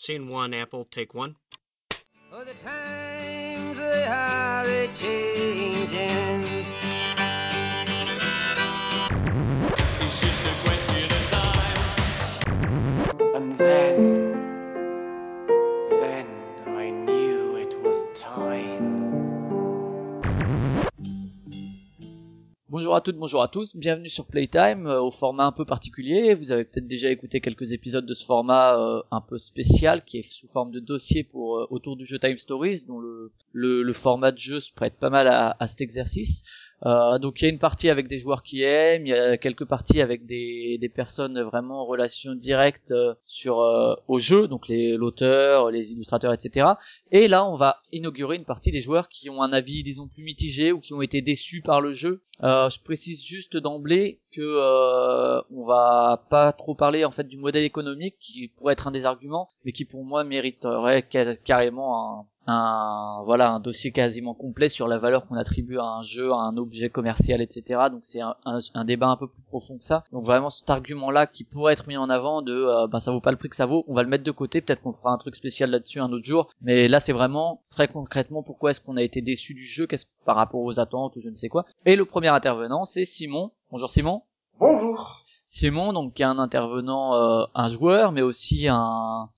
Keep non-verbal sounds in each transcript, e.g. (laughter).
Scene one, Apple, take one. Oh, the times they are a changing. It's just a question Bonjour à toutes, bonjour à tous, bienvenue sur Playtime, euh, au format un peu particulier. Vous avez peut-être déjà écouté quelques épisodes de ce format euh, un peu spécial qui est sous forme de dossier euh, autour du jeu Time Stories, dont le, format de jeu se prête pas mal à cet exercice. Euh, donc il y a une partie avec des joueurs qui aiment, il y a quelques parties avec des, des personnes vraiment en relation directe euh, sur euh, au jeu, donc les l'auteur, les illustrateurs, etc. Et là on va inaugurer une partie des joueurs qui ont un avis disons plus mitigé ou qui ont été déçus par le jeu. Euh, je précise juste d'emblée que euh, on va pas trop parler en fait du modèle économique qui pourrait être un des arguments, mais qui pour moi mériterait ca- carrément un un voilà un dossier quasiment complet sur la valeur qu'on attribue à un jeu, à un objet commercial, etc. Donc c'est un, un, un débat un peu plus profond que ça. Donc vraiment cet argument-là qui pourrait être mis en avant de euh, ben ça vaut pas le prix que ça vaut, on va le mettre de côté. Peut-être qu'on fera un truc spécial là-dessus un autre jour. Mais là c'est vraiment très concrètement pourquoi est-ce qu'on a été déçu du jeu, qu'est-ce par rapport aux attentes ou je ne sais quoi? Et le premier intervenant c'est Simon. Bonjour Simon. Bonjour. Simon, donc qui est un intervenant, euh, un joueur, mais aussi un, un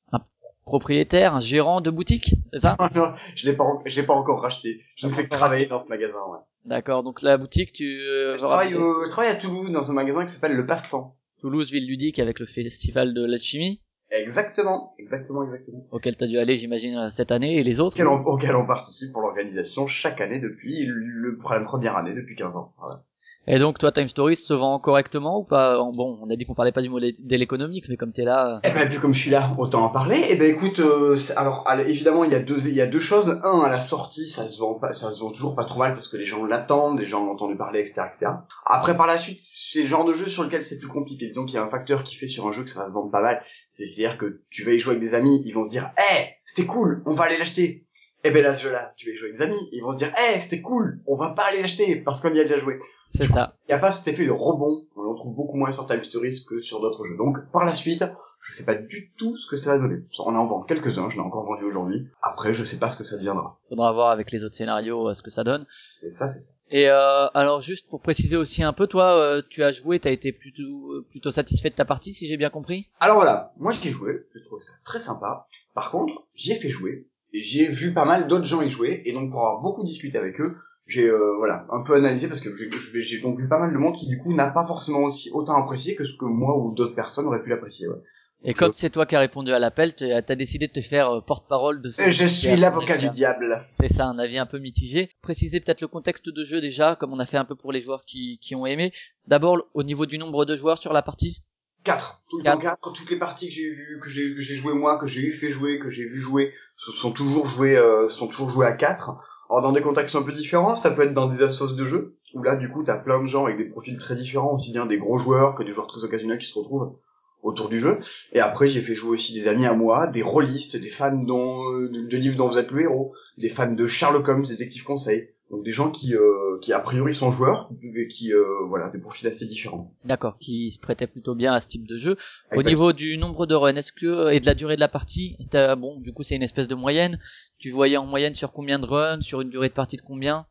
propriétaire, gérant de boutique, c'est ça (laughs) je l'ai pas, je l'ai pas encore racheté. Je ne fais que travailler racheté. dans ce magasin. Ouais. D'accord, donc la boutique, tu euh, Je, travaille au- je travaille à Toulouse dans un magasin qui s'appelle Le Passe-Temps. Toulouse Ville Ludique avec le festival de l'alchimie, Exactement, exactement, exactement. auquel tu as dû aller, j'imagine, euh, cette année, et les autres. Auquel on, auquel on participe pour l'organisation chaque année depuis le, pour la première année depuis 15 ans. Voilà. Et donc toi, Time Stories se vend correctement ou pas? Bon, on a dit qu'on parlait pas du modèle économique, mais comme t'es là, euh, Eh ben, puis comme je suis là, autant en parler. Eh ben, écoute, euh, alors, évidemment, il y a deux, il y a deux choses. Un, à la sortie, ça se vend pas, ça se vend toujours pas trop mal parce que les gens l'attendent, les gens ont entendu parler, etc., etc. Après, par la suite, c'est le genre de jeu sur lequel c'est plus compliqué. Disons qu'il y a un facteur qui fait sur un jeu que ça va se vendre pas mal. C'est-à-dire que tu vas y jouer avec des amis, ils vont se dire, eh, c'était cool, on va aller l'acheter. Eh ben là, ce jeu-là, tu vas y jouer avec des amis, ils vont se dire, eh, c'était cool, on va pas aller l'acheter parce qu'on y a déjà joué. c'est ça. Il n'y a pas cet effet de rebond, on en trouve beaucoup moins sur Time Stories que sur d'autres jeux. Donc par la suite, je sais pas du tout ce que ça va donner. On en vend quelques-uns, je l'ai encore vendu aujourd'hui. Après, je sais pas ce que ça deviendra. Faudra voir avec les autres scénarios euh, ce que ça donne. C'est ça, c'est ça. Et euh, alors juste pour préciser aussi un peu, toi, euh, tu as joué, t'as été plutôt euh, plutôt satisfait de ta partie, si j'ai bien compris? Alors voilà, moi j'y ai joué, j'ai trouvé ça très sympa. Par contre, j'y ai fait jouer, j'ai vu pas mal d'autres gens y jouer, et donc pour avoir beaucoup discuté avec eux, j'ai euh, voilà un peu analysé parce que j'ai- donc vu pas mal de monde qui du coup n'a pas forcément aussi autant apprécié que ce que moi ou d'autres personnes auraient pu l'apprécier. Ouais. Et comme c'est toi qui as répondu à l'appel, t'as décidé de te faire euh, porte-parole de ce. Je suis l'avocat du diable. C'est ça, un avis un peu mitigé. Préciser peut-être le contexte de jeu déjà, comme on a fait un peu pour les joueurs qui, qui ont aimé. D'abord, au niveau du nombre de joueurs sur la partie. 4. Tout le Quatre. temps 4. Toutes les parties que j'ai vues, que j'ai, que j'ai joué moi, que j'ai eu fait jouer, que j'ai vu jouer, se sont toujours jouées, euh, sont toujours jouées à 4. Alors dans des contextes un peu différents, ça peut être dans des assos de jeux, où là du coup t'as plein de gens avec des profils très différents, aussi bien des gros joueurs que des joueurs très occasionnels qui se retrouvent autour du jeu. Et après j'ai fait jouer aussi des amis à moi, des rôlistes, des fans dont, euh, de, de livres dont vous êtes le héros, des fans de Sherlock Holmes, détective conseil. Donc des gens qui, euh, qui a priori sont joueurs, mais qui, euh, voilà, des profils assez différents. D'accord, qui se prêtait plutôt bien à ce type de jeu. Au niveau du nombre de runs, est-ce que et de la durée de la partie, t'as- bon, du coup c'est une espèce de moyenne. Tu voyais en moyenne sur combien de runs, sur une durée de partie de combien?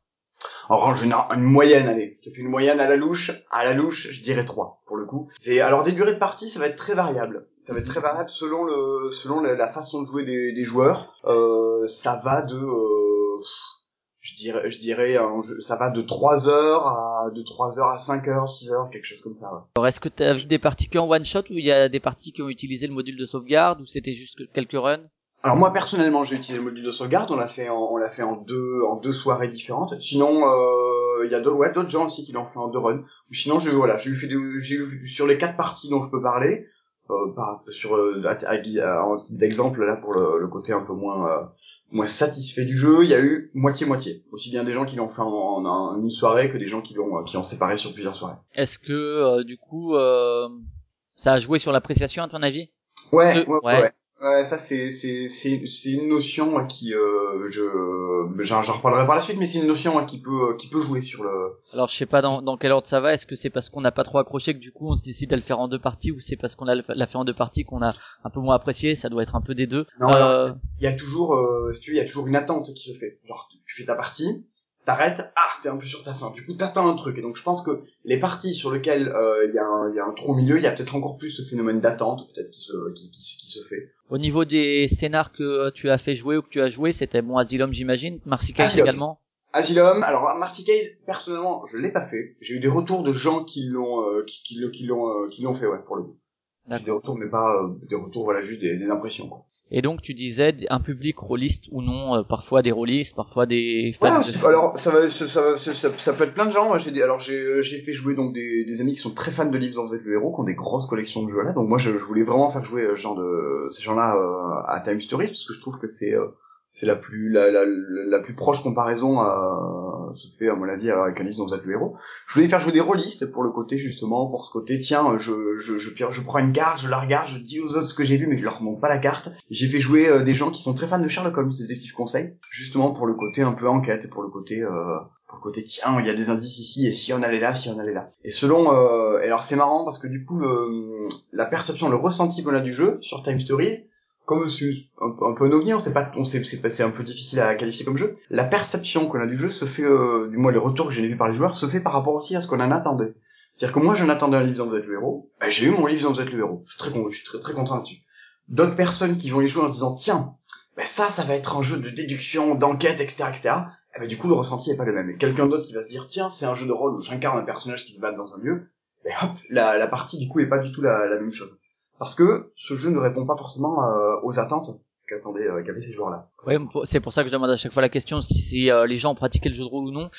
Alors en général, une moyenne, allez, je te fais une moyenne à la louche, à la louche, je dirais 3 pour le coup. C'est alors des durées de partie, ça va être très variable. Ça va être très variable selon le selon la, la façon de jouer des, des joueurs. Euh, ça va de euh, je dirais je dirais ça va de 3 heures à de 3 heures à 5 heures, 6 heures, quelque chose comme ça. Alors est-ce que t'as vu des parties qu'en one shot ou il y a des parties qui ont utilisé le module de sauvegarde ou c'était juste quelques runs? Alors moi personnellement, j'ai utilisé le module de sauvegarde, on l'a fait en on l'a fait en deux en deux soirées différentes. Sinon euh, il y a d'autres ouais, d'autres gens aussi qui l'ont fait en deux runs. Ou sinon je voilà, j'ai eu fait j'ai eu sur les quatre parties dont je peux parler euh, par sur euh, à- à- en d'exemple là pour le, le côté un peu moins euh, moins satisfait du jeu, il y a eu moitié moitié. Aussi bien des gens qui l'ont fait en, en- en une soirée que des gens qui l'ont qui ont séparé sur plusieurs soirées. Est-ce que euh, du coup euh, ça a joué sur l'appréciation à ton avis? Ouais, Ce- ouais, ouais. ouais. Ouais, ça c'est c'est c'est c'est une notion ouais, qui euh, je j'en reparlerai par la suite, mais c'est une notion ouais, qui peut qui peut jouer sur le. Alors je sais pas dans, dans quel ordre ça va. Est-ce que c'est parce qu'on n'a pas trop accroché que du coup on se décide à le faire en deux parties, ou c'est parce qu'on a l'a fait en deux parties qu'on a un peu moins apprécié? Ça doit être un peu des deux. Non, Euh, il y a toujours, euh, si tu veux, il y a toujours une attente qui se fait. Genre, tu fais ta partie, t'arrêtes, ah, t'es un peu sur ta fin. Du coup, t'attends un truc. Et donc, je pense que les parties sur lesquelles euh, il y, a un- y a un trou au milieu, il y a peut-être encore plus ce phénomène d'attente, peut-être qui se, qui, qui, se- qui se fait. Au niveau des scénars que tu as fait jouer ou que tu as joué, c'était bon Asylum j'imagine, Marcy Case Asylum. également. Asylum, alors Marcy Case, personnellement, je l'ai pas fait. J'ai eu des retours de gens qui l'ont, euh, qui, qui, l'ont- euh, qui l'ont fait, ouais, pour le coup. Des retours, mais pas euh, des retours, voilà, juste des, des impressions. Quoi. Et donc tu disais un public rôliste ou non, euh, parfois des rôlistes, parfois des fans. De- alors ça, va, ça, ça, ça, peut être plein de gens. J'ai des, alors j'ai j'ai fait jouer donc des, des amis qui sont très fans de livres dont vous êtes le héros, qui ont des grosses collections de jeux là. Donc moi, je, je voulais vraiment faire jouer euh, ce genre de ces gens-là euh, à Time Stories parce que je trouve que c'est euh, c'est la plus la, la, la plus proche comparaison euh, se fait à mon avis avec un livre dont vous êtes le héros. Je voulais faire jouer des rôlistes pour le côté justement pour ce côté tiens je je je, je, prends une carte, je la regarde, je dis aux autres ce que j'ai vu mais je leur montre pas la carte. J'ai fait jouer euh, des gens qui sont très fans de Sherlock Holmes, détective conseil, justement pour le côté un peu enquête pour le côté euh, pour le côté tiens il y a des indices ici et si on allait là si on allait là et selon euh, et alors c'est marrant parce que du coup la perception le ressenti qu'on a du jeu sur Time Stories comme c'est un, peu- un peu un on sait pas on sait c'est un peu difficile à qualifier comme jeu. La perception qu'on a du jeu se fait euh, du moins les retours que j'ai vu par les joueurs se fait par rapport aussi à ce qu'on en attendait. C'est-à-dire que moi j'en attendais un livre dont vous êtes le héros. Ben, j'ai eu mon livre dont vous êtes le héros. Je suis très je suis très très content là-dessus. D'autres personnes qui vont y jouer en se disant tiens ben ça ça va être un jeu de déduction d'enquête etc etc eh ben, du coup le ressenti est pas le même. Et quelqu'un d'autre qui va se dire tiens c'est un jeu de rôle où j'incarne un personnage qui se bat dans un lieu, et hop la, la partie du coup est pas du tout la, la même chose. Parce que ce jeu ne répond pas forcément euh, aux attentes qu'attendaient euh, qu'avaient ces joueurs-là. Ouais, c'est pour ça que je demande à chaque fois la question si, si, euh, les gens ont pratiqué le jeu de rôle ou non.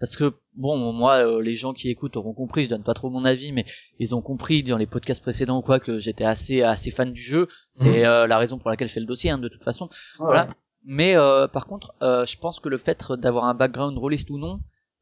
Parce que bon, moi, euh, les gens qui écoutent auront compris. Je donne pas trop mon avis, mais ils ont compris dans les podcasts précédents quoi que j'étais assez assez fan du jeu. C'est Mhm. euh, la raison pour laquelle je fais le dossier, hein, de toute façon. Voilà. Mais euh, par contre, euh, je pense que le fait d'avoir un background rôliste ou non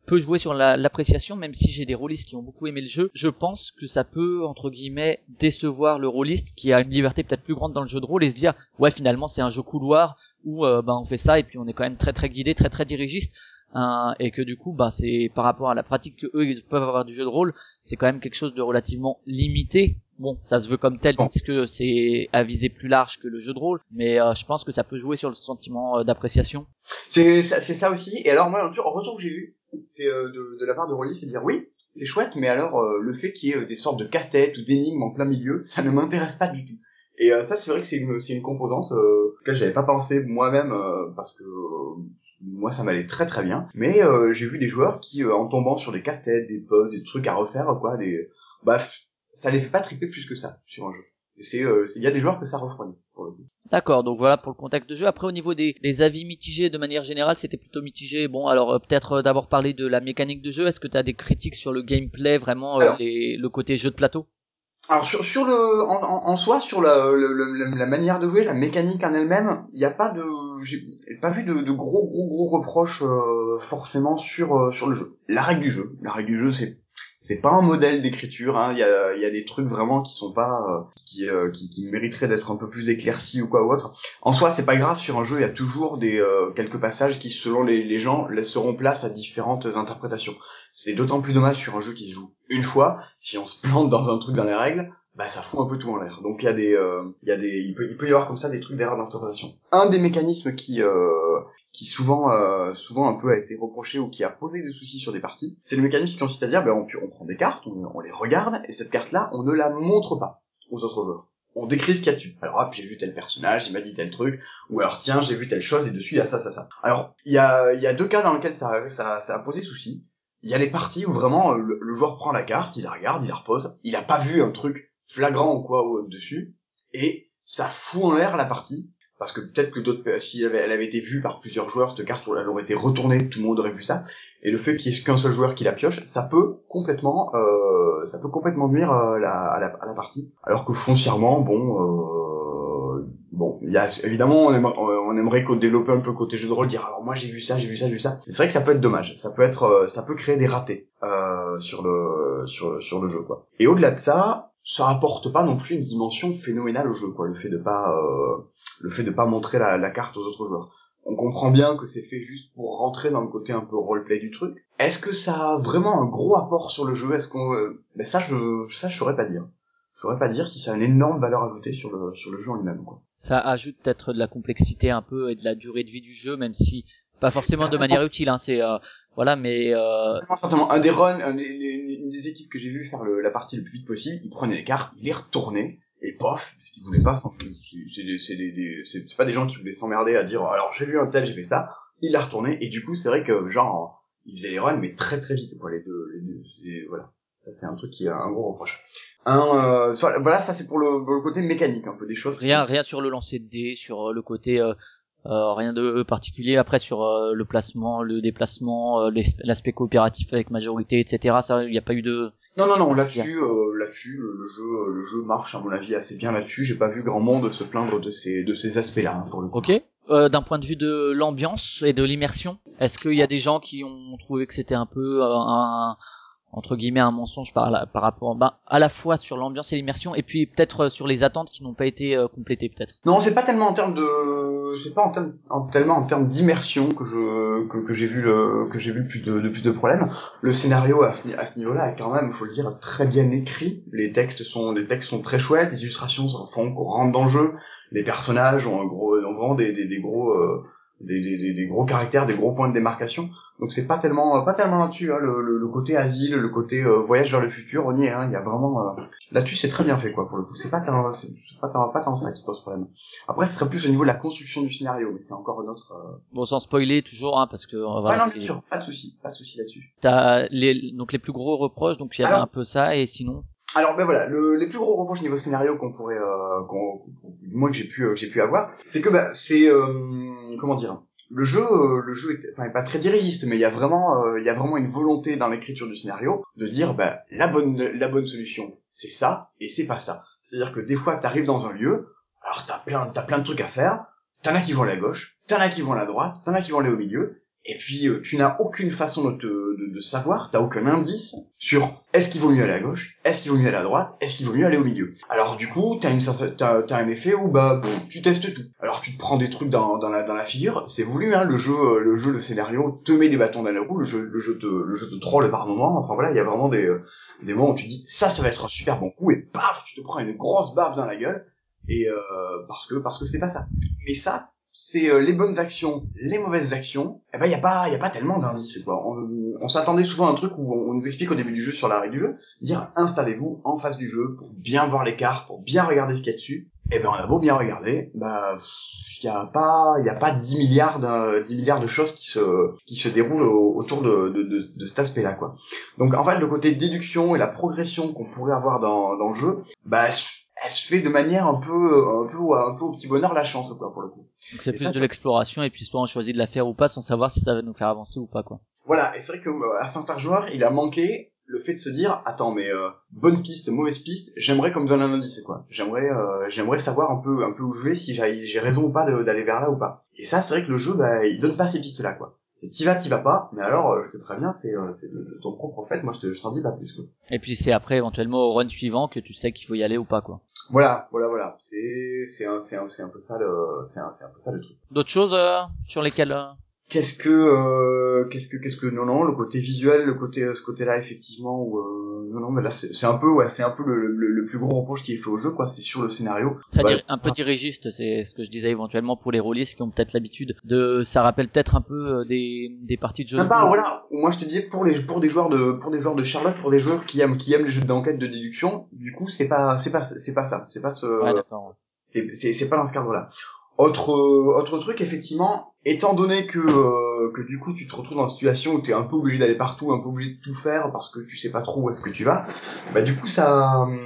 peut jouer sur la- l'appréciation, même si j'ai des rôlistes qui ont beaucoup aimé le jeu. Je pense que ça peut, entre guillemets, décevoir le rôliste qui a une liberté peut-être plus grande dans le jeu de rôle et se dire, ouais, finalement, c'est un jeu couloir où euh, bah, on fait ça et puis on est quand même très très guidé, très très dirigiste. hein, et que du coup, bah, c'est par rapport à la pratique que eux ils peuvent avoir du jeu de rôle, c'est quand même quelque chose de relativement limité. Bon, ça se veut comme tel parce que c'est à visée plus large que le jeu de rôle, mais euh, je pense que ça peut jouer sur le sentiment euh, d'appréciation. C'est ça, c'est ça aussi. Et alors moi, un retour que j'ai eu, c'est euh, de, de la part de Rolly, c'est dire oui, c'est chouette, mais alors euh, le fait qu'il y ait euh, des sortes de casse-tête ou d'énigmes en plein milieu, ça ne m'intéresse pas du tout. Et ça, c'est vrai que c'est une, c'est une composante euh, que j'avais pas pensé moi-même euh, parce que euh, moi, ça m'allait très très bien. Mais euh, j'ai vu des joueurs qui, en tombant sur des casse-têtes, des puzzles, des trucs à refaire, quoi, des, bah, ça les fait pas triper plus que ça sur un jeu. C'est- il y a des joueurs que ça refroidit. Pour le coup. D'accord, donc voilà pour le contexte de jeu. Après au niveau des, des avis mitigés de manière générale, c'était plutôt mitigé. Bon, alors euh, peut-être euh, d'abord parler de la mécanique de jeu. Est-ce que tu as des critiques sur le gameplay, vraiment euh, Alors. les- le côté jeu de plateau? Alors sur, sur le en, en, en soi sur la, le- le- la manière de jouer, la mécanique en elle-même, il n'y a pas de j'ai pas vu de, de gros gros gros reproches euh, forcément sur sur le jeu. La règle du jeu, la règle du jeu c'est c'est pas un modèle d'écriture, hein. il y a y a des trucs vraiment qui sont pas euh, qui, euh, qui qui mériteraient d'être un peu plus éclaircis ou quoi ou autre. En soi, c'est pas grave sur un jeu, il y a toujours des euh, quelques passages qui selon les, gens laisseront place à différentes interprétations. C'est d'autant plus dommage sur un jeu qui se joue une fois, si on se plante dans un truc dans les règles, bah ça fout un peu tout en l'air. Donc il y a des, euh, il y a des, il peut, peut y avoir comme ça des trucs d'erreur d'interprétation. Un des mécanismes qui, euh, qui souvent, euh, souvent un peu a été reproché ou qui a posé des soucis sur des parties, c'est le mécanisme qui consiste à dire, ben on, prend des cartes, on, les regarde et cette carte-là, on ne la montre pas aux autres joueurs. On décrit ce qu'il y a dessus. Alors hop, j'ai vu tel personnage, il m'a dit tel truc, ou alors tiens, j'ai vu telle chose et dessus il y a ça, ça, ça. Alors il y a, y a deux cas dans lesquels ça, ça, ça a posé souci. Il y a les parties où vraiment euh, le, le joueur prend la carte, il la regarde, il la repose, il a pas vu un truc flagrant ou quoi ou dessus, et ça fout en l'air la partie, parce que peut-être que d'autres, si elle avait, été vue par plusieurs joueurs, cette carte, elle aurait été retournée, tout le monde aurait vu ça, et le fait qu'il y ait qu'un seul joueur qui la pioche, ça peut complètement, euh, ça peut complètement nuire euh, à, la, partie, alors que foncièrement, bon, euh, bon, y a évidemment, on aimerait, on aimerait qu'on développe un peu côté jeu de rôle, dire alors moi j'ai vu ça, j'ai vu ça, j'ai vu ça. C'est vrai que ça peut être dommage, ça peut être, ça peut créer des ratés sur le sur le- sur le jeu quoi. Et au-delà de ça, ça apporte pas non plus une dimension phénoménale au jeu, quoi. Le fait de pas, euh, le fait de pas montrer la, la carte aux autres joueurs. On comprend bien que c'est fait juste pour rentrer dans le côté un peu roleplay du truc. Est-ce que ça a vraiment un gros apport sur le jeu? Est-ce qu'on, euh, ben ça je, ça je saurais pas dire. Je saurais pas dire si ça a une énorme valeur ajoutée sur le sur le jeu en lui-même. Quoi. Ça ajoute peut-être de la complexité un peu et de la durée de vie du jeu, même si pas forcément de manière utile. Hein, c'est euh, voilà, mais euh... Certainement, certainement. Un des runs, un des- les- une des équipes que j'ai vu faire le- la partie le plus vite possible, il prenait les cartes, il les retournait et pof, parce qu'il voulait pas c'est c'est des- c'est des- des- c'est c'est pas des gens qui voulaient s'emmerder à dire alors j'ai vu un tel, j'ai fait ça, il l'a retourné et du coup c'est vrai que genre il faisait les runs mais très très vite quoi les deux, les deux voilà. Ça c'était un truc qui a un gros reproche. Un, euh, voilà, ça c'est pour le, pour le côté mécanique, un peu des choses. qui- rien rien sur le lancer de dés, sur euh, le côté euh, euh, rien de particulier. Après sur euh, le placement, le déplacement, euh, l'as- l'aspect coopératif avec majorité, etc. Ça, il n'y a pas eu de Non, non, non, là-dessus, euh, là-dessus, le, jeu, euh, le jeu marche à mon avis assez bien là-dessus. J'ai pas vu grand monde se plaindre de ces, de ces aspects-là, hein, pour le coup. Ok. Euh, D'un point de vue de l'ambiance et de l'immersion, est-ce qu'il y a des gens qui ont trouvé que c'était un peu euh, un entre guillemets un mensonge par, la, par rapport ben, à la fois sur l'ambiance et l'immersion et puis peut-être euh, sur les attentes qui n'ont pas été euh, complétées peut-être. Non, c'est pas tellement en termes de, c'est pas tellement en termes d'immersion que je, que, j'ai vu le, que j'ai vu plus de, de plus de problèmes. Le scénario à ce, niveau-là est quand même, faut le dire, très bien écrit. Les textes sont, les textes sont très chouettes, les illustrations font qu'on rentre dans le jeu. Les personnages ont un gros, ont vraiment des, des, des gros, euh, des, des, des, des gros caractères, des gros points de démarcation. Donc c'est pas tellement, pas tellement là-dessus. Hein, le, le, le côté asile, le côté euh, voyage vers le futur, on y est. Hein, il y a vraiment, euh, là-dessus c'est très bien fait quoi pour le coup. C'est pas tant, c'est pas tant, pas tant ça qui pose problème. Après, ce serait plus au niveau de la construction du scénario, mais c'est encore une autre. euh, Bon, sans spoiler toujours, hein, parce que euh, ah voilà, non, c'est- bien sûr, pas de souci, pas de souci là-dessus. t'as les donc les plus gros reproches, donc il y avait Alors- un peu ça et sinon. Alors ben voilà, le, les plus gros reproches niveau scénario qu'on pourrait, euh, qu'on, moins que j'ai pu, euh, j'ai pu avoir, c'est que bah, c'est, euh, comment dire, le jeu, euh, le jeu est, enfin, est pas très dirigiste, mais il y a vraiment, euh, il y a vraiment une volonté dans l'écriture du scénario de dire, bah, la bonne, la bonne solution, c'est ça et c'est pas ça. C'est-à-dire que des fois, t'arrives dans un lieu, alors t'as plein, t'as plein de trucs à faire, t'en as qui vont à la gauche, t'en as qui vont à la droite, t'en as qui vont aller au milieu, et puis euh, tu n'as aucune façon de te, de, de savoir, t'as aucun indice sur est-ce qu'il vaut mieux aller à gauche, est-ce qu'il vaut mieux aller à droite, est-ce qu'il vaut mieux aller au milieu. Alors du coup, t'as une t'as, t'as un effet où bah pff, tu testes tout. Alors tu te prends des trucs dans, dans la dans la figure, c'est voulu hein, le jeu euh, le jeu le scénario te met des bâtons dans les roues, le jeu le jeu te le jeu te troll par moment. Enfin voilà, il y a vraiment des euh, des moments où tu dis ça ça va être un super bon coup et paf, tu te prends une grosse barbe dans la gueule et euh, parce que parce que c'était pas ça. Mais ça c'est euh, les bonnes actions, les mauvaises actions. Eh ben y a pas y a pas tellement d'indices quoi. On, s'attendait souvent à un truc où on, nous explique au début du jeu sur la règle du jeu, dire installez-vous en face du jeu pour bien voir les cartes, pour bien regarder ce qu'il y a dessus. Eh ben on a beau bien regarder, bah il y a pas il y a pas 10 milliards d'un- 10 milliards de choses qui se qui se déroulent au- autour de, de, de, de cet aspect-là quoi. Donc en fait le côté déduction et la progression qu'on pourrait avoir dans, dans le jeu, bah elle se fait de manière un peu un peu un peu au petit bonheur la chance quoi pour le coup. Donc c'est plus ça, de l'exploration et puis soit on choisit de la faire ou pas sans savoir si ça va nous faire avancer ou pas quoi. Voilà, et c'est vrai que euh, à certains joueurs, il a manqué le fait de se dire attends mais euh, bonne piste, mauvaise piste, j'aimerais qu'on me donne un indice quoi. J'aimerais euh, j'aimerais savoir un peu un peu où je vais si j'ai j'ai raison ou pas d'aller vers là ou pas. Et ça c'est vrai que le jeu bah il donne pas ces pistes là quoi. C'est t'y vas, t'y vas pas, mais alors euh, je te préviens, c'est euh, c'est de, de ton propre fait, moi je te je t'en dis pas plus quoi. Et puis c'est après éventuellement au run suivant que tu sais qu'il faut y aller ou pas quoi. Voilà, voilà voilà, c'est c'est un c'est un c'est un peu ça le c'est un c'est un peu ça le truc. D'autres choses euh, sur lesquelles euh, Qu'est-ce que euh, qu'est-ce que qu'est-ce que non non le côté visuel le côté euh, ce côté là effectivement où euh, non non mais là c'est c'est un peu ouais c'est un peu le, le, le plus gros reproche qui est fait au jeu quoi c'est sur le scénario très Bah, un peu dirigiste, c'est ce que je disais éventuellement pour les rôlistes qui ont peut-être l'habitude de ça rappelle peut-être un peu euh, des des parties de jeux même pas rôle. voilà moi je te disais pour les pour des joueurs de pour des joueurs de Charlotte pour des joueurs qui aiment qui aiment les jeux d'enquête de déduction du coup c'est pas c'est pas c'est pas ça c'est pas ce Ouais, d'accord. ouais. c'est c'est c'est pas dans ce cadre-là. Autre euh, autre truc effectivement, étant donné que euh, que du coup tu te retrouves dans une situation où t'es un peu obligé d'aller partout, un peu obligé de tout faire parce que tu sais pas trop où est-ce que tu vas, bah du coup ça hum,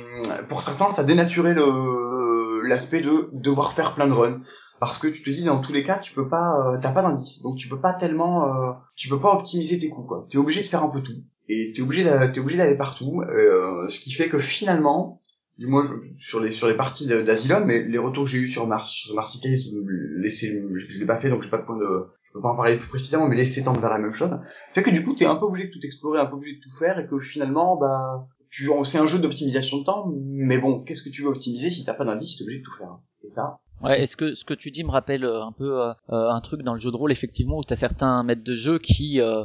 pour certains ça dénaturait le l'aspect de devoir faire plein de runs. Parce que tu te dis dans tous les cas tu peux pas euh, t'as pas d'indice. Donc tu peux pas tellement euh, tu peux pas optimiser tes coups quoi. T'es obligé de faire un peu tout. Et t'es obligé d'a- t'es obligé d'aller partout euh, ce qui fait que finalement du moins sur les sur les parties d'Asylum, mais les retours que j'ai eu sur Mars sur je, je l'ai pas fait donc j'ai pas de point de, je peux pas en parler plus précisément, mais laisser tendre vers la même chose, fait que du coup t'es un peu obligé de tout explorer, un peu obligé de tout faire et que finalement bah tu, c'est un jeu d'optimisation de temps, mais bon, qu'est-ce que tu veux optimiser si t'as pas d'indice, t'es obligé de tout faire. Et ça, Ouais, est-ce que ce que tu dis me rappelle euh, un peu euh, euh, un truc dans le jeu de rôle effectivement où t'as certains maîtres de jeu qui euh,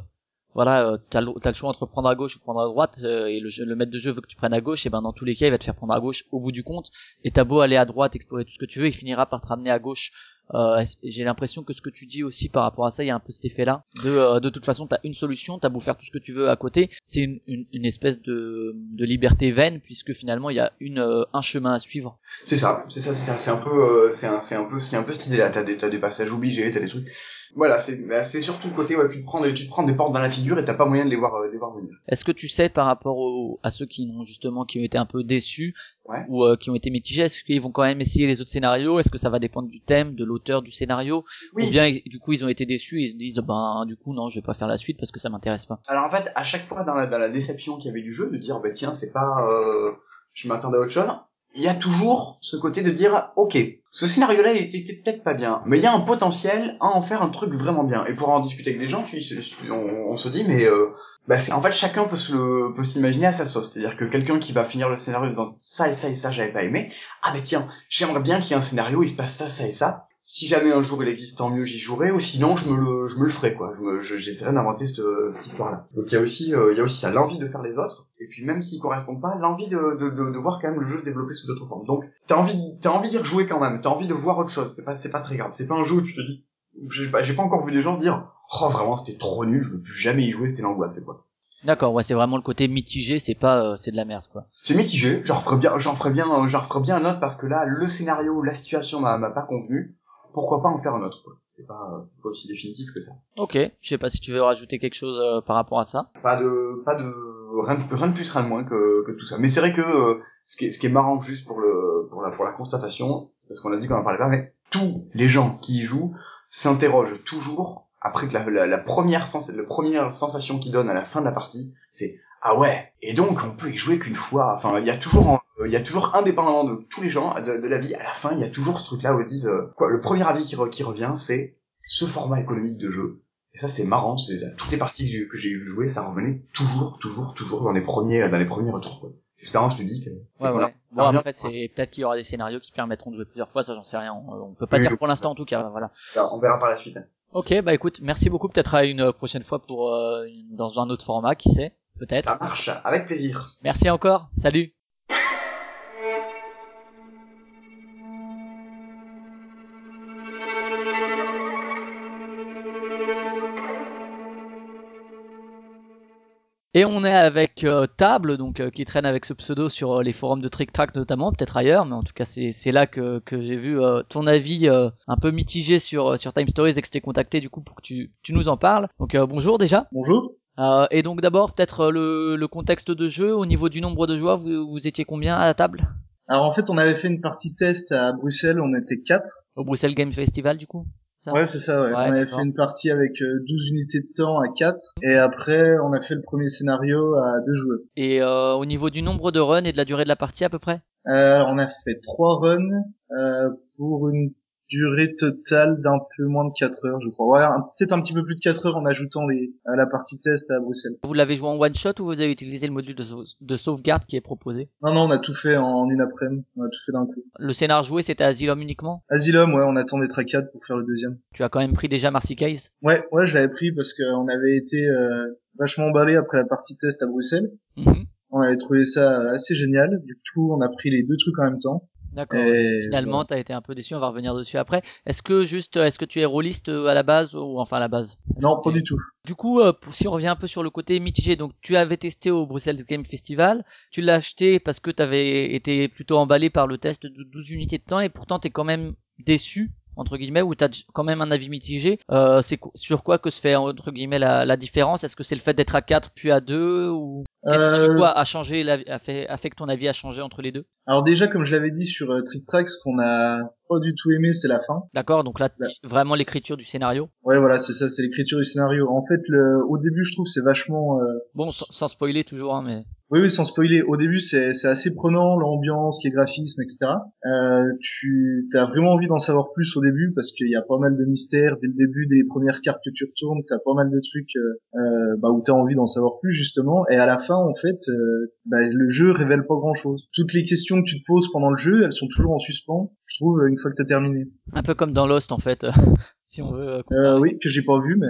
voilà, euh, t'as le, le choix entre prendre à gauche ou prendre à droite euh, et le, le maître de jeu veut que tu prennes à gauche et ben dans tous les cas il va te faire prendre à gauche au bout du compte et t'as beau aller à droite explorer tout ce que tu veux il finira par te ramener à gauche. Euh, j'ai l'impression que ce que tu dis aussi par rapport à ça il y a un peu cet effet là de euh, de toute façon t'as une solution t'as beau faire tout ce que tu veux à côté c'est une, une, espèce de de liberté vaine puisque finalement il y a une euh, un chemin à suivre. c'est ça, c'est ça, c'est un peu, euh, c'est un, un peu, c'est un peu cette idée-là. T'as des, t'as des passages obligés, t'as des trucs. Voilà, c'est, bah, c'est surtout le côté, ouais, tu te prends des, tu te prends des portes dans la figure et t'as pas moyen de les voir, euh, de les voir venir. Est-ce que tu sais par rapport au- à ceux qui n'ont justement qui ont été un peu déçus Ouais. ou euh, qui ont été mitigés, est-ce qu'ils vont quand même essayer les autres scénarios? Est-ce que ça va dépendre du thème, de l'auteur du scénario? Oui. Ou bien du coup ils ont été déçus et ils se disent ben du coup non je vais pas faire la suite parce que ça m'intéresse pas. Alors en fait, à chaque fois dans la, dans la déception qu'il y avait du jeu, de dire bah tiens c'est pas, euh, je m'attendais à autre chose, il y a toujours ce côté de dire ok, ce scénario-là il était peut-être pas bien, mais il y a un potentiel à en faire un truc vraiment bien. Et pour en discuter avec des gens, on, se dit mais euh, bah c'est en fait chacun peut peut s'imaginer à sa sauce. C'est-à-dire que quelqu'un qui va finir le scénario en disant ça et ça et ça j'avais pas aimé, ah mais tiens j'aimerais bien qu'il y ait un scénario il se passe ça ça et ça. Si jamais un jour il existe, tant mieux, j'y jouerai, ou sinon je me le, je me le ferai, quoi. Je me, je- j'essaierai d'inventer cette, cette histoire-là. Donc il y a aussi, euh, il y a aussi ça, l'envie de faire les autres, et puis même s'ils correspondent pas, l'envie de, de, de, de voir quand même le jeu se développer sous d'autres formes. Donc t'as envie, t'as envie d'y rejouer quand même, t'as envie de voir autre chose. C'est pas, c'est pas très grave. C'est pas un jeu où tu te dis, j'ai pas, j'ai pas encore vu des gens se dire, oh vraiment c'était trop nul, je veux plus jamais y jouer, c'était l'angoisse, quoi. D'accord, ouais c'est vraiment le côté mitigé, c'est pas euh, c'est de la merde quoi. C'est mitigé, j'en ferais bien, j'en ferais bien, j'en ferais bien un autre parce que là, le scénario, la situation m'a pas convenu. Pourquoi pas en faire un autre, quoi. C'est pas, c'est pas aussi définitif que ça. Ok, je sais pas si tu veux rajouter quelque chose euh, par rapport à ça. pas de pas de rien de, rien de plus rien de moins que, que tout ça mais c'est vrai que euh, ce qui est ce qui est marrant juste pour le pour la pour la constatation parce qu'on a dit qu'on en parlait pas mais tous les gens qui y jouent s'interrogent toujours après que la, la, la première sens la première sensation qu'ils donnent à la fin de la partie c'est ah ouais et donc on peut y jouer qu'une fois enfin il y a toujours il y a toujours indépendamment de tous les gens de, de la vie à la fin il y a toujours ce truc là où ils disent euh, quoi le premier avis qui, re- qui revient c'est ce format économique de jeu et ça, c'est marrant, c'est toutes les parties que j'ai, vu jouer, ça revenait toujours, toujours, toujours dans les premiers, dans les premiers retours, quoi. Expérience ludique. euh, Ouais ouais. Bon après c'est peut-être qu'il y aura des scénarios qui permettront de jouer plusieurs fois, ça j'en sais rien. On, on peut pas Oui, dire pour l'instant en tout cas, voilà. Alors, on verra par la suite. hein. Ok, bah écoute, merci beaucoup. Peut-être à une prochaine fois pour euh, dans un autre format, qui sait, peut-être. Ça marche, avec plaisir. Merci encore. Salut. Et on est avec euh, Table, donc euh, qui traîne avec ce pseudo sur euh, les forums de Trick Track notamment, peut-être ailleurs, mais en tout cas c'est c'est là que, que j'ai vu ton avis un peu mitigé sur sur Time Stories et que je t'ai contacté du coup pour que tu tu nous en parles. Donc bonjour déjà. Bonjour. Et donc d'abord peut-être le, le contexte de jeu au niveau du nombre de joueurs, vous, vous étiez combien à la table? Alors en fait, on avait fait une partie test à Bruxelles, on était quatre. au Bruxelles Game Festival du coup? Ça Ouais, c'est ça, ouais. Ouais, on avait fait une partie avec euh, 12 unités de temps à 4 et après on a fait le premier scénario à deux joueurs. Et euh, au niveau du nombre de runs et de la durée de la partie à peu près? Euh, on a fait trois runs euh, pour une durée totale d'un peu moins de 4 heures, je crois. Ouais, peut-être un petit peu plus de 4 heures en ajoutant les, à la partie test à Bruxelles. Vous l'avez joué en one shot ou vous avez utilisé le module de, sau- de sauvegarde qui est proposé? Non, non, on a tout fait en une après-midi. On a tout fait d'un coup. Le scénar joué c'était Asylum uniquement? Asylum, ouais, on attend d'être à 4 pour faire le deuxième. Tu as quand même pris déjà Marcy Case? Ouais, ouais, je l'avais pris parce qu'on avait été euh, vachement emballé après la partie test à Bruxelles. Mhm. On avait trouvé ça assez génial. Du coup, on a pris les deux trucs en même temps. D'accord. Et Finalement, t'as été un peu déçu. On va revenir dessus après. Est-ce que juste, est-ce que tu es rôliste euh, à la base ou enfin à la base? Non, pas tu- du tout. Du coup, euh, si on revient un peu sur le côté mitigé, donc tu avais testé au Bruxelles Game Festival, tu l'as acheté parce que tu avais été plutôt emballé par le test de 12 unités de temps et pourtant t'es quand même déçu entre guillemets ou t'as quand même un avis mitigé. Euh, c'est sur quoi que se fait entre guillemets la, la différence? Est-ce que c'est le fait d'être à 4 puis à 2 ou? Qu'est-ce qui Euh, coup, a changé, a fait, a fait que ton avis a changé entre les deux? Alors déjà, comme je l'avais dit sur euh, Trick Track, ce qu'on a pas du tout aimé, c'est la fin. D'accord, donc là, vraiment l'écriture du scénario. Ouais, voilà, c'est ça, c'est l'écriture du scénario. En fait, le, au début, je trouve c'est vachement. euh, Bon, sans, sans spoiler toujours, hein, mais Oui, oui, sans spoiler. Au début, c'est c'est assez prenant, l'ambiance, les graphismes, etc. Euh, tu as vraiment envie d'en savoir plus au début parce qu'il y a pas mal de mystères dès le début des premières cartes que tu retournes. T'as pas mal de trucs euh, euh, bah, où t'as envie d'en savoir plus justement. Et à la fin, en fait, euh, bah, le jeu révèle pas grand-chose. Toutes les questions que tu te poses pendant le jeu, elles sont toujours en suspens. Je trouve une fois que t'as terminé. un peu comme dans Lost en fait, (laughs) si on veut. euh, Euh, oui, que j'ai pas vu, mais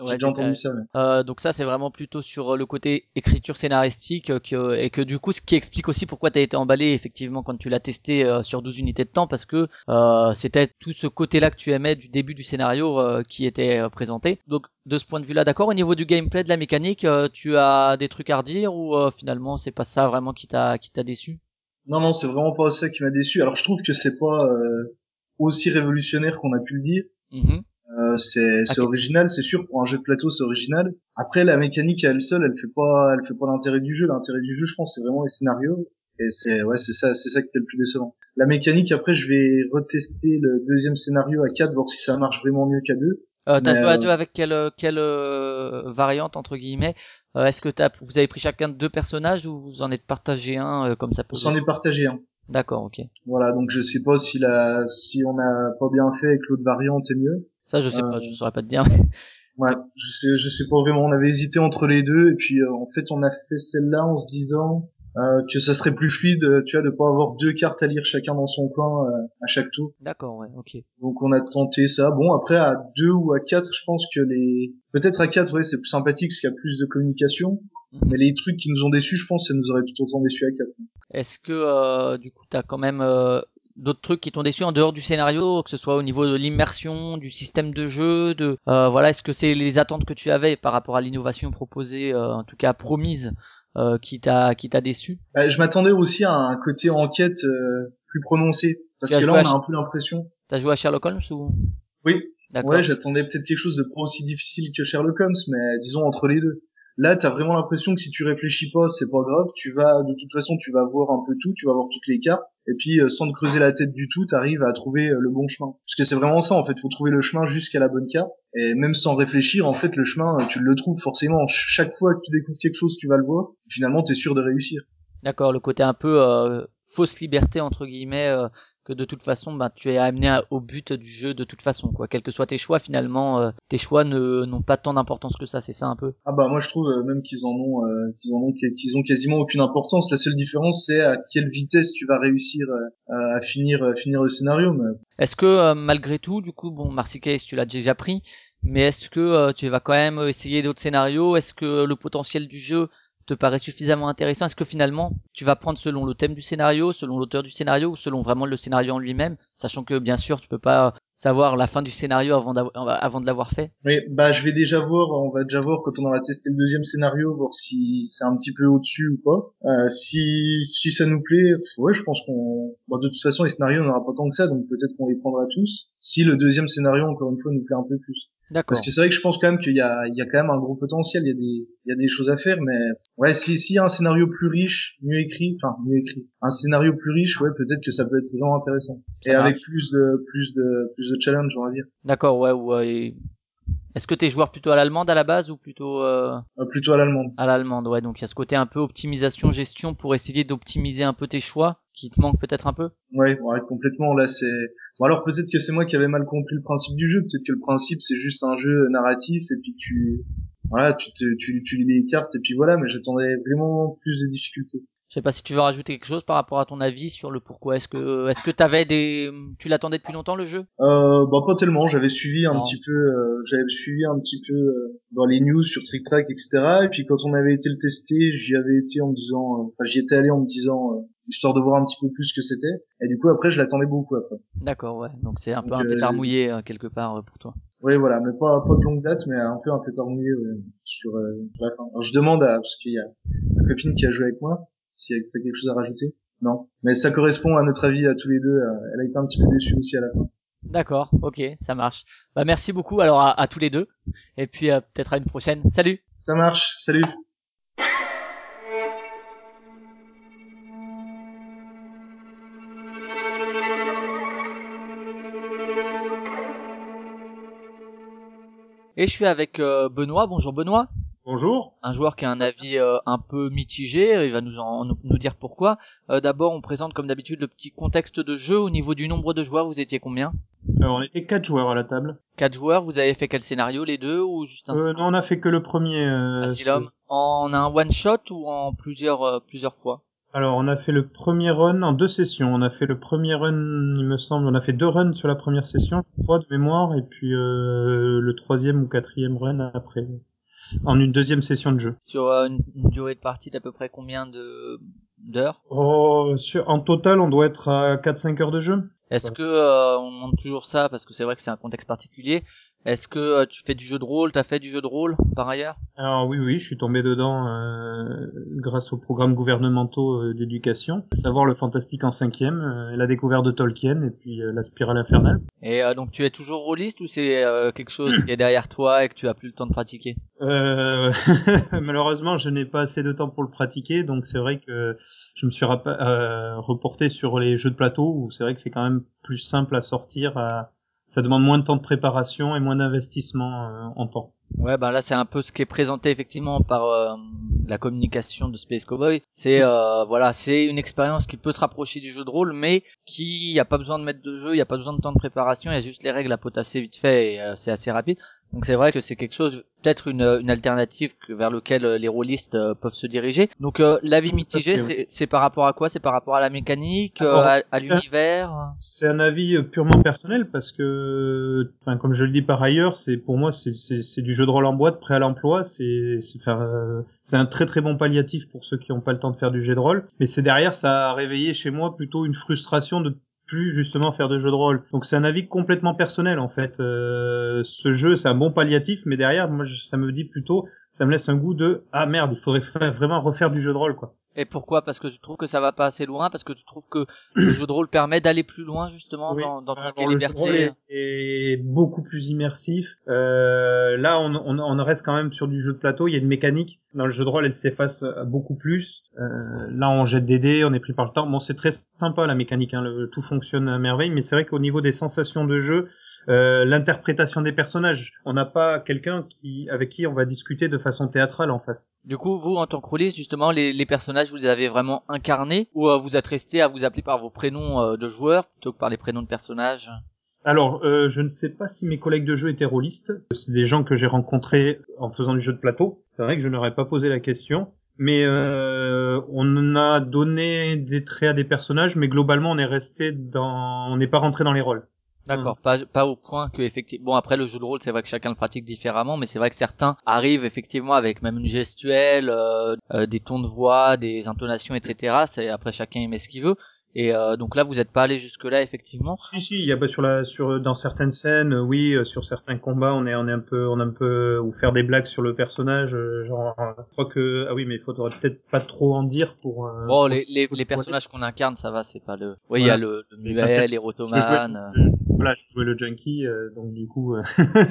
Ouais, j'ai déjà entendu ça. Euh, donc ça c'est vraiment plutôt sur euh, le côté écriture scénaristique euh, que, et que du coup ce qui explique aussi pourquoi t'as été emballé effectivement quand tu l'as testé euh, sur 12 unités de temps parce que euh, c'était tout ce côté-là que tu aimais du début du scénario euh, qui était euh, présenté. Donc de ce point de vue-là, d'accord. Au niveau du gameplay, de la mécanique, euh, tu as des trucs à redire ou euh, finalement c'est pas ça vraiment qui t'a qui t'a déçu? Non, non, c'est vraiment pas ça qui m'a déçu. Alors je trouve que c'est pas euh, aussi révolutionnaire qu'on a pu le dire. Mhm. Euh, c'est original, c'est sûr. Pour un jeu de plateau, c'est original. Après, la mécanique à elle seule, elle fait pas, elle fait pas l'intérêt du jeu. L'intérêt du jeu, je pense, c'est vraiment les scénarios. Et c'est ouais, c'est ça, c'est ça qui était le plus décevant. La mécanique, après, je vais retester le deuxième scénario à 4, voir si ça marche vraiment mieux qu'à 2. Euh, t'as joué à euh, deux avec quelle euh, quelle euh, variante entre guillemets? Euh, Est-ce que t'as vous avez pris chacun deux personnages ou vous en êtes partagé un euh, comme ça peut On s'en est partagé un. D'accord, ok. Voilà, donc je sais pas si la, si on a pas bien fait avec l'autre variante, c'est mieux. Ça je sais Euh, pas, je saurais pas te dire. (laughs) Ouais, je sais, je sais pas vraiment. On avait hésité entre les deux, et puis euh, en fait, on a fait celle-là en se disant euh, que ça serait plus fluide, euh, tu vois, de pas avoir deux cartes à lire chacun dans son coin euh, à chaque tour. D'accord, ouais, ok. Donc on a tenté ça. Bon, après à deux ou à quatre, je pense que les, peut-être à quatre, ouais, c'est plus sympathique parce qu'il y a plus de communication. Mhm. Mais les trucs qui nous ont déçus, je pense, ça nous aurait tout autant déçus à quatre. Est-ce que euh, du coup t'as quand même euh, d'autres trucs qui t'ont déçu en dehors du scénario, que ce soit au niveau de l'immersion, du système de jeu, de euh, voilà, est-ce que c'est les attentes que tu avais par rapport à l'innovation proposée, euh, en tout cas promise, euh, qui t'a qui t'a déçu? Bah, je m'attendais aussi à un côté enquête euh, plus prononcé, parce que là, on a un peu l'impression. T'as joué à Sherlock Holmes ou? Oui. Ouais, j'attendais peut-être quelque chose de pas aussi difficile que Sherlock Holmes, mais disons entre les deux. Là, t'as vraiment l'impression que si tu réfléchis pas, c'est pas grave. Tu vas, de toute façon, tu vas voir un peu tout, tu vas voir toutes les cartes, et puis euh, sans te creuser la tête du tout, t'arrives à trouver euh, le bon chemin. Parce que c'est vraiment ça, en fait, faut trouver le chemin jusqu'à la bonne carte, et même sans réfléchir, en fait, le chemin, euh, tu le trouves forcément. Ch- Chaque fois que tu découvres quelque chose, tu vas le voir. Finalement, t'es sûr de réussir. D'accord, le côté un peu euh, fausse liberté entre guillemets que de toute façon bah, tu es amené à- au but du jeu de toute façon quoi. Quels que soient tes choix finalement, euh, tes choix ne n'ont pas tant d'importance que ça, c'est ça un peu? Ah bah moi je trouve euh, même qu'ils en ont euh, qu'ils en ont qu'ils ont quasiment aucune importance. La seule différence c'est à quelle vitesse tu vas réussir à finir à finir le scénario. Mais Est-ce que malgré tout, du coup, bon, Marcy Case, tu l'as déjà pris, mais est-ce que euh, tu vas quand même essayer d'autres scénarios? Est-ce que le potentiel du jeu te paraît suffisamment intéressant Est-ce que finalement, tu vas prendre selon le thème du scénario, selon l'auteur du scénario, ou selon vraiment le scénario en lui-même, sachant que bien sûr, tu peux pas savoir la fin du scénario avant, d'avoir- avant de l'avoir fait? Oui, bah je vais déjà voir, on va déjà voir quand on aura testé le deuxième scénario, voir si c'est un petit peu au-dessus ou pas. Euh, si si ça nous plaît, ouais, je pense qu'on, bon, de toute façon les scénarios on n'aura pas tant que ça, donc peut-être qu'on les prendra tous. Si le deuxième scénario encore une fois nous plaît un peu plus. D'accord. Parce que c'est vrai que je pense quand même qu'il y a il y a quand même un gros potentiel, il y a des il y a des choses à faire, mais ouais, si y a un scénario plus riche, mieux écrit, enfin mieux écrit, un scénario plus riche, ouais, peut-être que ça peut être vraiment intéressant. Ça Et avec plus de plus de plus de challenge, on va dire. D'accord, ouais, ouais. Est-ce que t'es joueur plutôt à l'allemande à la base ou plutôt euh, Euh, plutôt à l'allemande. à l'allemande Ouais, donc il y a ce côté un peu optimisation, gestion pour essayer d'optimiser un peu tes choix, qui te manque peut-être un peu? Ouais, ouais, complètement. Là, c'est. Bon, alors peut-être que c'est moi qui avais mal compris le principe du jeu. Peut-être que le principe c'est juste un jeu narratif et puis tu, voilà, tu te, tu, tu lis les cartes et puis voilà. Mais j'attendais vraiment plus de difficultés. Je sais pas si tu veux rajouter quelque chose par rapport à ton avis sur le pourquoi. Est-ce que est-ce que t'avais des tu l'attendais depuis longtemps le jeu? Euh, bah pas tellement. J'avais suivi un Non. petit peu, euh, j'avais suivi un petit peu euh, dans les news sur Trick Track, etc. Et puis quand on avait été le tester, j'y avais été en me disant, euh, enfin j'y étais allé en me disant, euh, histoire de voir un petit peu plus ce que c'était. Et du coup après, je l'attendais beaucoup après. D'accord, ouais. Donc c'est un peu Donc, un euh, pétard mouillé euh, quelque part euh, pour toi. Oui, voilà, mais pas pas de longue date, mais un peu un peu terminé ouais, sur, euh, sur la fin. Alors, je demande à parce qu'il y a ma copine qui a joué avec moi, si t'as quelque chose à rajouter? Non, mais ça correspond à notre avis à tous les deux. euh, Elle a été un petit peu déçue aussi à la fin. D'accord, ok, ça marche. Bah merci beaucoup alors à, à tous les deux. Et puis euh, peut-être à une prochaine. Salut. Ça marche. Salut. Et je suis avec euh, Benoît. Bonjour Benoît. Bonjour. Un joueur qui a un avis euh, un peu mitigé, il va nous, en, nous, dire pourquoi. Euh, D'abord, on présente comme d'habitude le petit contexte de jeu. Au niveau du nombre de joueurs, vous étiez combien? Alors, on était quatre joueurs à la table. Quatre joueurs, vous avez fait quel scénario, les deux ou juste un Euh, non, on a fait que le premier. euh, Asylum En un one shot ou en plusieurs plusieurs fois? Alors, on a fait le premier run en deux sessions. On a fait le premier run, il me semble, on a fait deux runs sur la première session, je crois, de mémoire, et puis euh, le troisième ou quatrième run après, en une deuxième session de jeu. Sur euh, une, une durée de partie d'à peu près combien de d'heures? Oh, sur, en total, on doit être à 4-5 heures de jeu. Est-ce Ouais. que euh, on demande toujours ça parce que c'est vrai que c'est un contexte particulier. Est-ce que euh, tu fais du jeu de rôle T'as fait du jeu de rôle par ailleurs? Alors oui, oui, je suis tombé dedans euh, grâce aux programmes gouvernementaux euh, d'éducation, à savoir le fantastique en cinquième, la découverte de Tolkien et puis euh, la spirale infernale. Et euh, donc tu es toujours rôliste ou c'est euh, quelque chose qui est derrière toi et que tu as plus le temps de pratiquer? Euh, (laughs) malheureusement, je n'ai pas assez de temps pour le pratiquer, donc c'est vrai que je me suis euh, reporté sur les jeux de plateau où c'est vrai que c'est quand même plus simple à sortir. à- Ça demande moins de temps de préparation et moins d'investissement euh, en temps. Ouais, ben là c'est un peu ce qui est présenté effectivement par euh, la communication de Space Cowboy. C'est euh, voilà, c'est une expérience qui peut se rapprocher du jeu de rôle, mais qui y a pas besoin de mettre de jeu, il y a pas besoin de temps de préparation, il y a juste les règles à potasser vite fait et euh, c'est assez rapide. Donc c'est vrai que c'est quelque chose, peut-être une, une alternative que, vers lequel euh, les rôlistes euh, peuvent se diriger. Donc euh, l'avis mitigé, oui. c'est par rapport à quoi? C'est par rapport à la mécanique, euh, à, à l'univers? C'est un avis purement personnel parce que, enfin, comme je le dis par ailleurs, c'est pour moi c'est du jeu de rôle en boîte prêt à l'emploi. C'est euh, c'est un très très bon palliatif pour ceux qui n'ont pas le temps de faire du jeu de rôle. Mais c'est derrière ça a réveillé chez moi plutôt une frustration de plus justement faire de jeu de rôle. Donc c'est un avis complètement personnel en fait. Euh, ce jeu c'est un bon palliatif, mais derrière moi ça me dit plutôt ça me laisse un goût de ah merde il faudrait fa- vraiment refaire du jeu de rôle quoi. Et pourquoi? Parce que tu trouves que ça va pas assez loin Parce que tu trouves que le jeu de rôle permet d'aller plus loin justement Oui. dans, dans tout ce qui est Alors, le jeu de rôle liberté est, est beaucoup plus immersif. Euh, là, on, on, on reste quand même sur du jeu de plateau. Il y a une mécanique. Dans le jeu de rôle, elle s'efface euh, beaucoup plus. Euh, là, on jette des dés, on est pris par le temps. Bon, c'est très sympa la mécanique. Hein, le, tout fonctionne à merveille. Mais c'est vrai qu'au niveau des sensations de jeu, euh, l'interprétation des personnages, on n'a pas quelqu'un qui avec qui on va discuter de façon théâtrale en face. Du coup, vous, en tant que rôliste, justement, les, les personnages, vous les avez vraiment incarnés ou euh, vous êtes resté à vous appeler par vos prénoms euh, de joueurs plutôt que par les prénoms de personnages? Alors, euh, je ne sais pas si mes collègues de jeu étaient rôlistes. C'est des gens que j'ai rencontrés en faisant du jeu de plateau. C'est vrai que je n'aurais pas posé la question. Mais euh, on a donné des traits à des personnages, mais globalement on est resté dans, on n'est pas rentré dans les rôles. D'accord, pas, pas au point que effectivement. Bon, après le jeu de rôle, c'est vrai que chacun le pratique différemment, mais c'est vrai que certains arrivent effectivement avec même une gestuelle, euh, euh, des tons de voix, des intonations, etc. C'est après chacun y met ce qu'il veut. Et euh, donc là, vous n'êtes pas allé jusque là effectivement? Si si, il y a pas sur la, sur dans certaines scènes, euh, oui, euh, sur certains combats, on est on est un peu, on a un peu ou faire des blagues sur le personnage, euh, genre, euh, je crois que ah oui, mais il faudrait peut-être pas trop en dire pour. euh, Bon, pour- les, les, pour- les personnages qu'on incarne, ça va, c'est pas le. Oui, il y a Voilà. le, le muet, les rotoman. euh, Voilà, je jouais le junkie, euh, donc du coup. euh,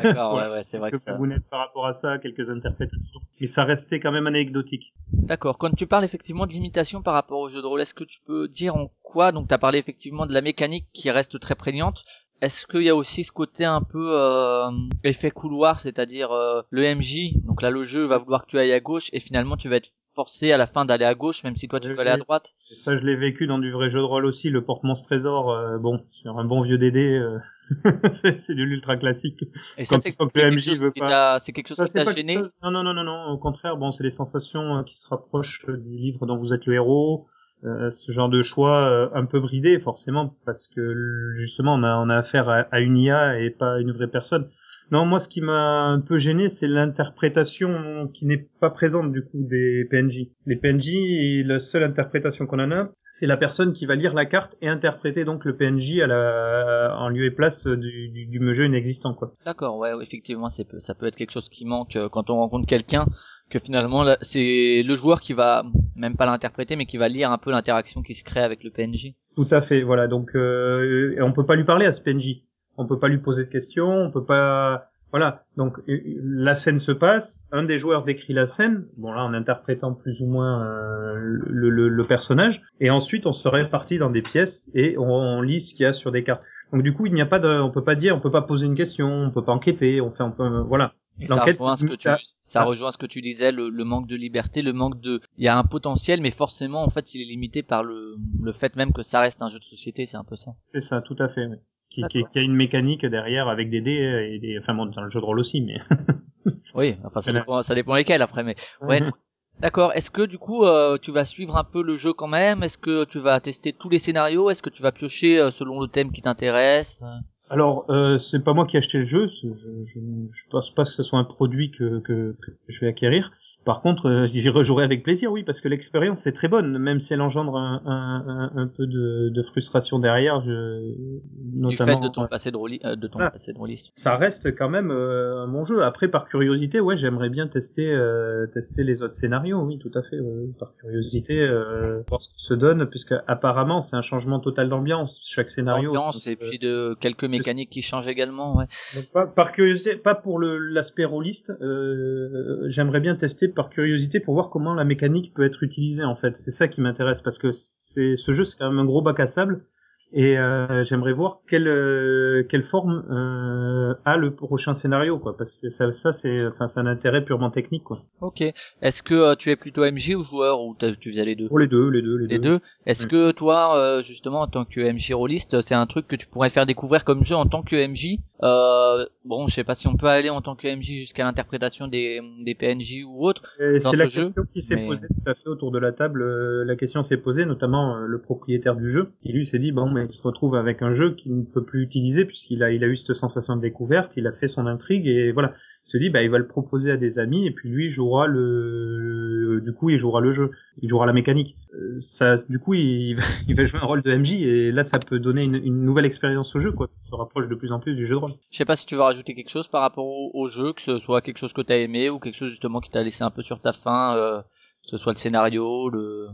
D'accord, (laughs) ouais, ouais, c'est vrai que quelques ça. bounettes par rapport à ça, quelques interprétations. Mais ça restait quand même anecdotique. D'accord. Quand tu parles effectivement de limitation par rapport au jeu de rôle, est-ce que tu peux dire en quoi Donc, tu as parlé effectivement de la mécanique qui reste très prégnante. Est-ce qu'il y a aussi ce côté un peu euh, effet couloir, c'est-à-dire euh, le MJ Donc là, le jeu va vouloir que tu ailles à gauche et finalement, tu vas être forcé à la fin d'aller à gauche, même si toi tu veux aller à droite. Et ça, je l'ai vécu dans du vrai jeu de rôle aussi, le porte-monstre trésor, euh, bon, sur un bon vieux DD, euh, (laughs) c'est de l'ultra classique. Et ça, c'est quelque chose qui t'a- gêné. Non, non, non, non, non, au contraire, bon, c'est des sensations euh, qui se rapprochent du livre dont vous êtes le héros, euh, ce genre de choix un peu bridé, forcément, parce que justement, on a, on a affaire à, à une IA et pas à une vraie personne. Non, moi, ce qui m'a un peu gêné, c'est l'interprétation qui n'est pas présente du coup des PNJ. Les PNJ, et la seule interprétation qu'on en a, c'est la personne qui va lire la carte et interpréter donc le PNJ à la, en lieu et place du, du, du jeu inexistant, quoi. D'accord, ouais, effectivement, c'est peu- ça peut être quelque chose qui manque euh, quand on rencontre quelqu'un, que finalement c'est le joueur qui va même pas l'interpréter, mais qui va lire un peu l'interaction qui se crée avec le PNJ. Tout à fait, voilà. Donc, euh, on peut pas lui parler à ce PNJ. On peut pas lui poser de questions. On peut pas. Voilà. Donc, euh, la scène se passe. Un des joueurs décrit la scène. Bon là, en interprétant plus ou moins euh, le, le, le personnage. Et ensuite, on se répartit dans des pièces et on, on lit ce qu'il y a sur des cartes. Donc, du coup, il n'y a pas de. On peut pas dire. On peut pas poser une question. On peut pas enquêter. On fait. On peut, voilà. Et ça rejoint ce que tu, ça- ça ah. rejoint ce que tu disais, le, le manque de liberté, le manque de, il y a un potentiel, mais forcément, en fait, il est limité par le, le fait même que ça reste un jeu de société, c'est un peu ça. C'est ça, tout à fait. oui. Qui, qui, D'accord. qui a une mécanique derrière avec des dés et des, enfin bon, dans le jeu de rôle aussi, mais. (laughs) Oui, enfin, ça dépend, ça dépend lesquels après, mais ouais. D'accord. Est-ce que du coup, euh, tu vas suivre un peu le jeu quand même? Est-ce que tu vas tester tous les scénarios? Est-ce que tu vas piocher euh, selon le thème qui t'intéresse? Alors, euh, c'est pas moi qui ai acheté le jeu. Je, je, je pense pas que ce soit un produit que, que, que je vais acquérir. Par contre, euh, (laughs) j'y rejouerai avec plaisir, oui, parce que l'expérience est très bonne, même si elle engendre un, un, un, un peu de, de frustration derrière. Je, du notamment, fait de ton passé de, rôli- euh, de ton Ah. passé de rôliste ça reste quand même euh, un bon jeu. Après, par curiosité, ouais, j'aimerais bien tester euh, tester les autres scénarios, oui, tout à fait. ouais. Par curiosité, euh, voir ce que se donne, puisque apparemment c'est un changement total d'ambiance chaque scénario. D'ambiance et euh, puis de quelques mécaniques qui changent également. Ouais. donc, pas- par curiosité, pas pour l'aspect rôliste. Euh, j'aimerais bien tester par curiosité pour voir comment la mécanique peut être utilisée en fait. C'est ça qui m'intéresse parce que c'est ce jeu, c'est quand même un gros bac à sable. Et euh, j'aimerais voir quelle euh, quelle forme euh, a le prochain scénario quoi parce que ça ça c'est enfin c'est un intérêt purement technique quoi. Ok. Est-ce que euh, tu es plutôt MJ ou joueur ou tu faisais les deux? Pour les deux, les deux, les, Les deux. Est-ce que toi, euh, justement, en tant que MJ rôliste, c'est un truc que tu pourrais faire découvrir comme jeu en tant que MJ euh, Bon, je sais pas si on peut aller en tant que MJ jusqu'à l'interprétation des, des PNJ ou autre. C'est la jeu, question qui s'est mais- posée tout à fait autour de la table. euh, la question s'est posée, notamment euh, le propriétaire du jeu, qui lui s'est dit bon, mais il se retrouve avec un jeu qu'il ne peut plus utiliser puisqu'il a il a eu cette sensation de découverte, il a fait son intrigue et voilà, il se dit bah il va le proposer à des amis et puis lui jouera le, du coup il jouera le jeu, il jouera la mécanique. Ça, du coup il va, (laughs) il va jouer un rôle de MJ et là ça peut donner une, une nouvelle expérience au jeu quoi, qui se rapproche de plus en plus du jeu de rôle. Je sais pas si tu veux rajouter quelque chose par rapport au, au jeu, que ce soit quelque chose que t'as aimé ou quelque chose justement qui t'a laissé un peu sur ta faim, euh, que ce soit le scénario, le...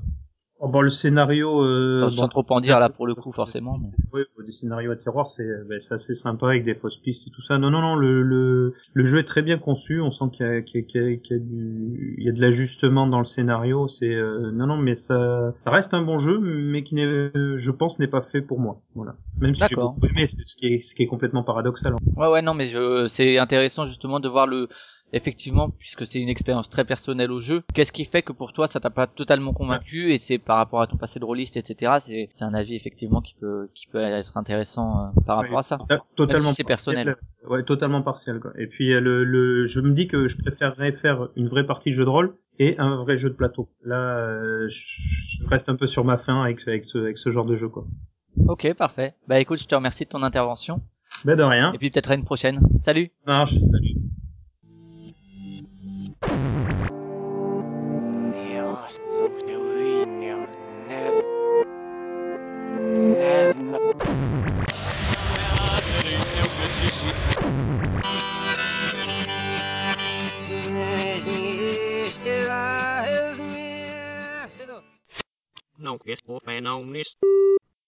Oh, bon, le scénario, euh, sans, bon, sans trop en dire là pour le coup forcément. mais- Oui, des scénarios à tiroir, c'est ben, c'est assez sympa avec des fausses pistes et tout ça. Non, non, non, le, le, le jeu est très bien conçu. On sent qu'il y a, qu'il y a, qu'il y qu'il y a du, il y a de l'ajustement dans le scénario. C'est euh, non, non, mais ça, ça reste un bon jeu, mais qui n'est, euh, je pense, n'est pas fait pour moi. Voilà. Même si j'ai beaucoup aimé, ce qui est, ce qui est complètement paradoxal. Ouais ouais non mais je c'est intéressant justement de voir le effectivement puisque c'est une expérience très personnelle au jeu qu'est-ce qui fait que pour toi ça t'a pas totalement convaincu et c'est par rapport à ton passé de rôliste etc c'est c'est un avis effectivement qui peut qui peut être intéressant euh, par rapport Oui, à ça to- Totalement. si c'est personnel. partiel. Ouais, totalement partiel. Quoi. Et puis euh, le, le, je me dis que je préférerais faire une vraie partie de jeu de rôle et un vrai jeu de plateau. Là, euh, je reste un peu sur ma faim avec, avec ce, avec ce genre de jeu, quoi. ok parfait bah écoute je te remercie de ton intervention Ben de rien. et puis peut-être à une prochaine salut Ça marche. Salut. No, yes, open on this.